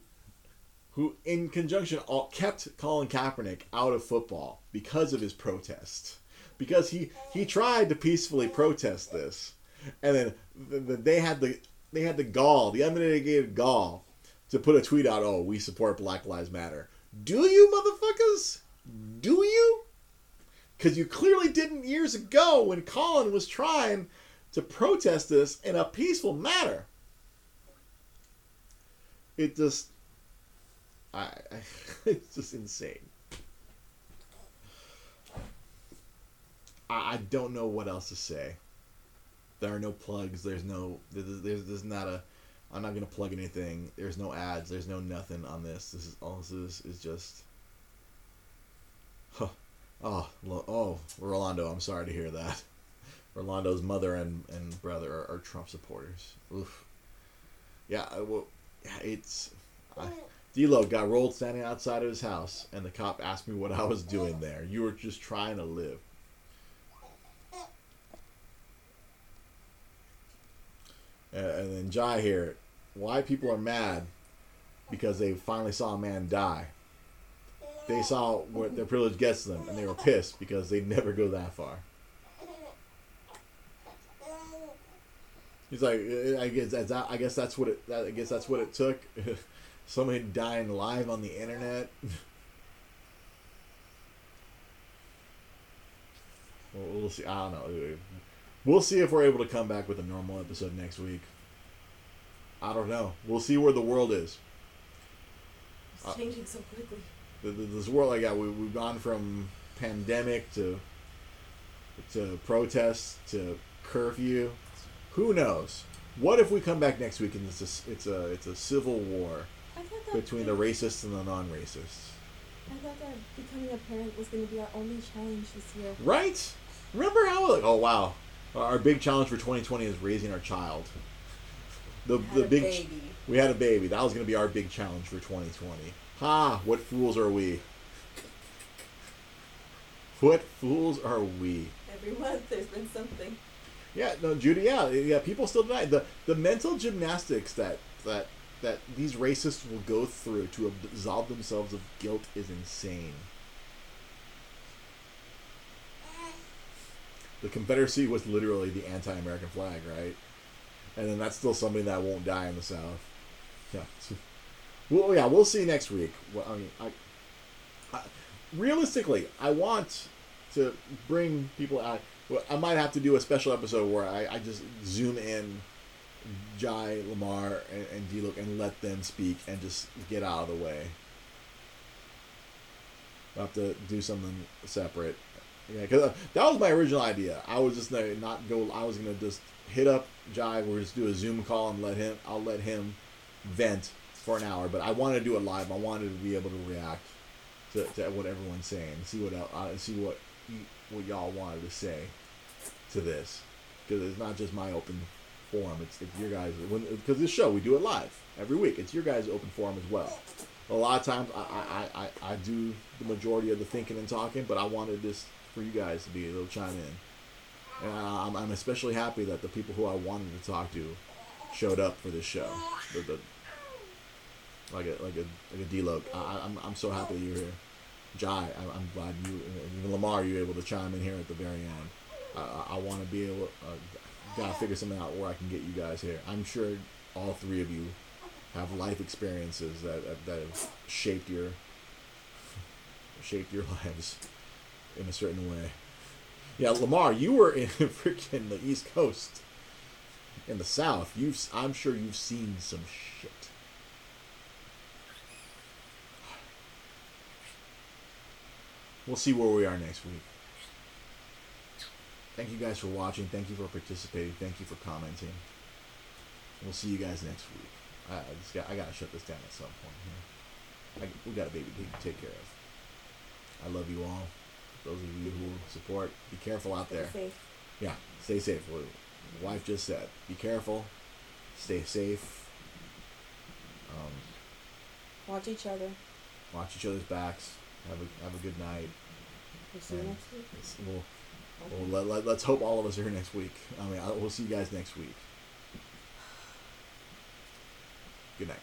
who in conjunction all kept Colin Kaepernick out of football because of his protest. Because he he tried to peacefully protest this, and then the, the, they had the they had the gall, the unmitigated gall, to put a tweet out. Oh, we support Black Lives Matter. Do you, motherfuckers? Do you? Because you clearly didn't years ago when Colin was trying to protest this in a peaceful manner. It just, I, it's just insane. I, I don't know what else to say. There are no plugs. There's no. There's, there's, there's not a. I'm not gonna plug anything. There's no ads. There's no nothing on this. This is all this is is just. Huh. Oh, oh, Rolando. I'm sorry to hear that. Rolando's mother and, and brother are, are Trump supporters. Oof. Yeah, well, it's. I, D-Lo got rolled standing outside of his house, and the cop asked me what I was doing there. You were just trying to live. And then Jai here, why people are mad because they finally saw a man die. They saw what their privilege gets them, and they were pissed because they never go that far. He's like, "Uh, I guess that's I guess that's what it. I guess that's what it took. Somebody dying live on the internet. We'll see. I don't know. We'll see if we're able to come back with a normal episode next week. I don't know. We'll see where the world is. It's uh, changing so quickly. The, the, this world, like, yeah, we, we've gone from pandemic to to protests to curfew. Who knows? What if we come back next week and it's a it's a it's a civil war I between the racists and the non-racists? I thought that becoming a parent was going to be our only challenge this year. Right? Remember how like oh wow, our big challenge for 2020 is raising our child. The the big baby. we had a baby. That was going to be our big challenge for 2020. Ha! What fools are we? What fools are we? Every month there's been something. Yeah, no, Judy. Yeah, yeah. People still deny the the mental gymnastics that that that these racists will go through to absolve themselves of guilt is insane. The Confederacy was literally the anti-American flag, right? And then that's still something that won't die in the South. Yeah. Well, yeah, we'll see next week. Well, I mean, I, I realistically, I want to bring people out. Well, I might have to do a special episode where I, I just zoom in Jai, Lamar, and, and D-Lo and let them speak and just get out of the way. I'll have to do something separate. Yeah, because that was my original idea. I was just gonna not go. I was gonna just hit up Jai. We're just do a Zoom call and let him. I'll let him vent for an hour. But I wanted to do it live. I wanted to be able to react to, to what everyone's saying. See what el- uh, see what what y'all wanted to say to this. Because it's not just my open forum. It's, it's your guys. Because this show we do it live every week. It's your guys' open forum as well. A lot of times I, I, I, I do the majority of the thinking and talking, but I wanted this for you guys to be able to chime in. And I'm, I'm especially happy that the people who I wanted to talk to showed up for this show. The, the, like a like a like a D-Lo. I, I- I'm I'm so happy that you're here. Jai, I, I'm glad you even Lamar you were able to chime in here at the very end. I, I, want to be able. Uh, gotta figure something out where I can get you guys here. I'm sure all three of you have life experiences that, that have shaped your shaped your lives in a certain way. Yeah, Lamar, you were in freaking the East Coast, in the South. You've I'm sure you've seen some shit. We'll see where we are next week. Thank you guys for watching. Thank you for participating. Thank you for commenting. We'll see you guys next week. I, I just got, I gotta shut this down at some point here. I, we got a baby to take care of. I love you all. Those of you who support, be careful out there. Safe. Yeah, stay safe. What wife just said. Be careful. Stay safe. Um, Watch each other. watch each other's backs. Have a have a good night. We'll see you next week. we'll, we'll let, let, let's hope all of us are here next week. I mean, I, we'll see you guys next week. Good night.